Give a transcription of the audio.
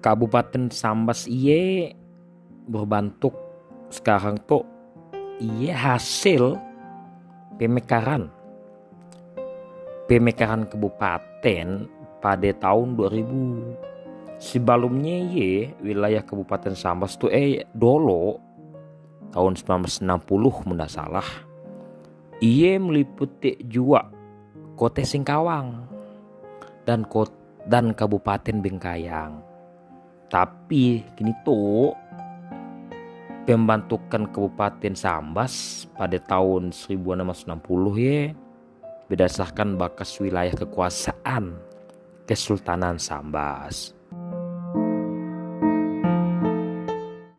Kabupaten Sambas iye berbentuk sekarang tuh iye hasil pemekaran. Pemekaran kabupaten pada tahun 2000 sebelumnya ye wilayah Kabupaten Sambas tuh eh dolo tahun 1960 mudah salah iye meliputi juga kota Singkawang dan kota dan Kabupaten Bengkayang tapi kini tuh pembentukan Kabupaten Sambas pada tahun 1660 ya berdasarkan bakas wilayah kekuasaan Kesultanan Sambas.